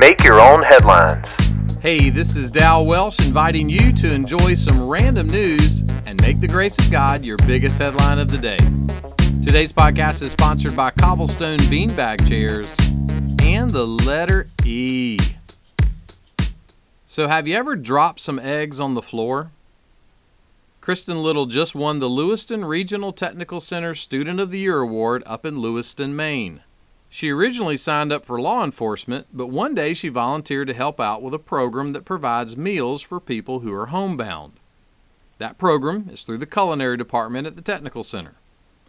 Make your own headlines. Hey, this is Dal Welsh inviting you to enjoy some random news and make the grace of God your biggest headline of the day. Today's podcast is sponsored by Cobblestone Beanbag Chairs and the letter E. So, have you ever dropped some eggs on the floor? Kristen Little just won the Lewiston Regional Technical Center Student of the Year Award up in Lewiston, Maine. She originally signed up for law enforcement, but one day she volunteered to help out with a program that provides meals for people who are homebound. That program is through the culinary department at the Technical Center,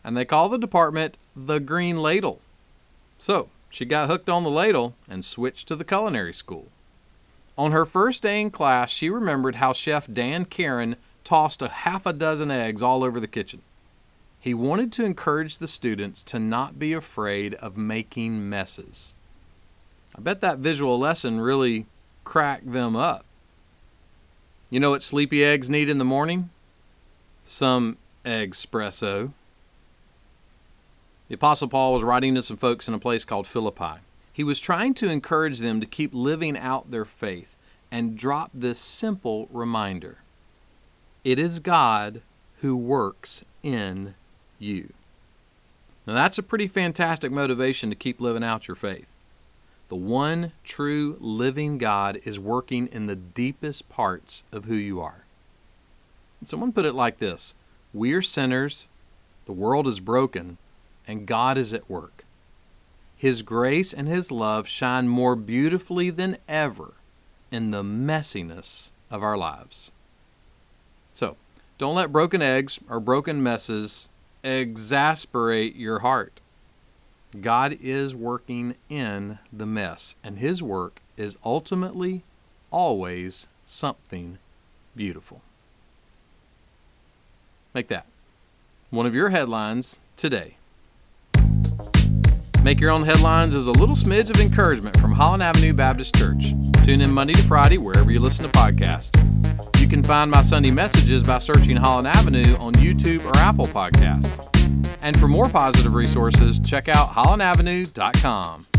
and they call the department the Green Ladle. So, she got hooked on the ladle and switched to the culinary school. On her first day in class, she remembered how Chef Dan Karen tossed a half a dozen eggs all over the kitchen. He wanted to encourage the students to not be afraid of making messes. I bet that visual lesson really cracked them up. You know what sleepy eggs need in the morning? Some espresso. The Apostle Paul was writing to some folks in a place called Philippi. He was trying to encourage them to keep living out their faith and drop this simple reminder it is God who works in you. Now, that's a pretty fantastic motivation to keep living out your faith. The one true living God is working in the deepest parts of who you are. Someone put it like this We are sinners, the world is broken, and God is at work. His grace and His love shine more beautifully than ever in the messiness of our lives. So, don't let broken eggs or broken messes exasperate your heart. God is working in the mess, and His work is ultimately always something beautiful. Make that one of your headlines today. Make Your Own Headlines is a little smidge of encouragement from Holland Avenue Baptist Church. Tune in Monday to Friday wherever you listen to podcasts. You can find my Sunday messages by searching Holland Avenue on YouTube or Apple Podcasts. And for more positive resources, check out hollandavenue.com.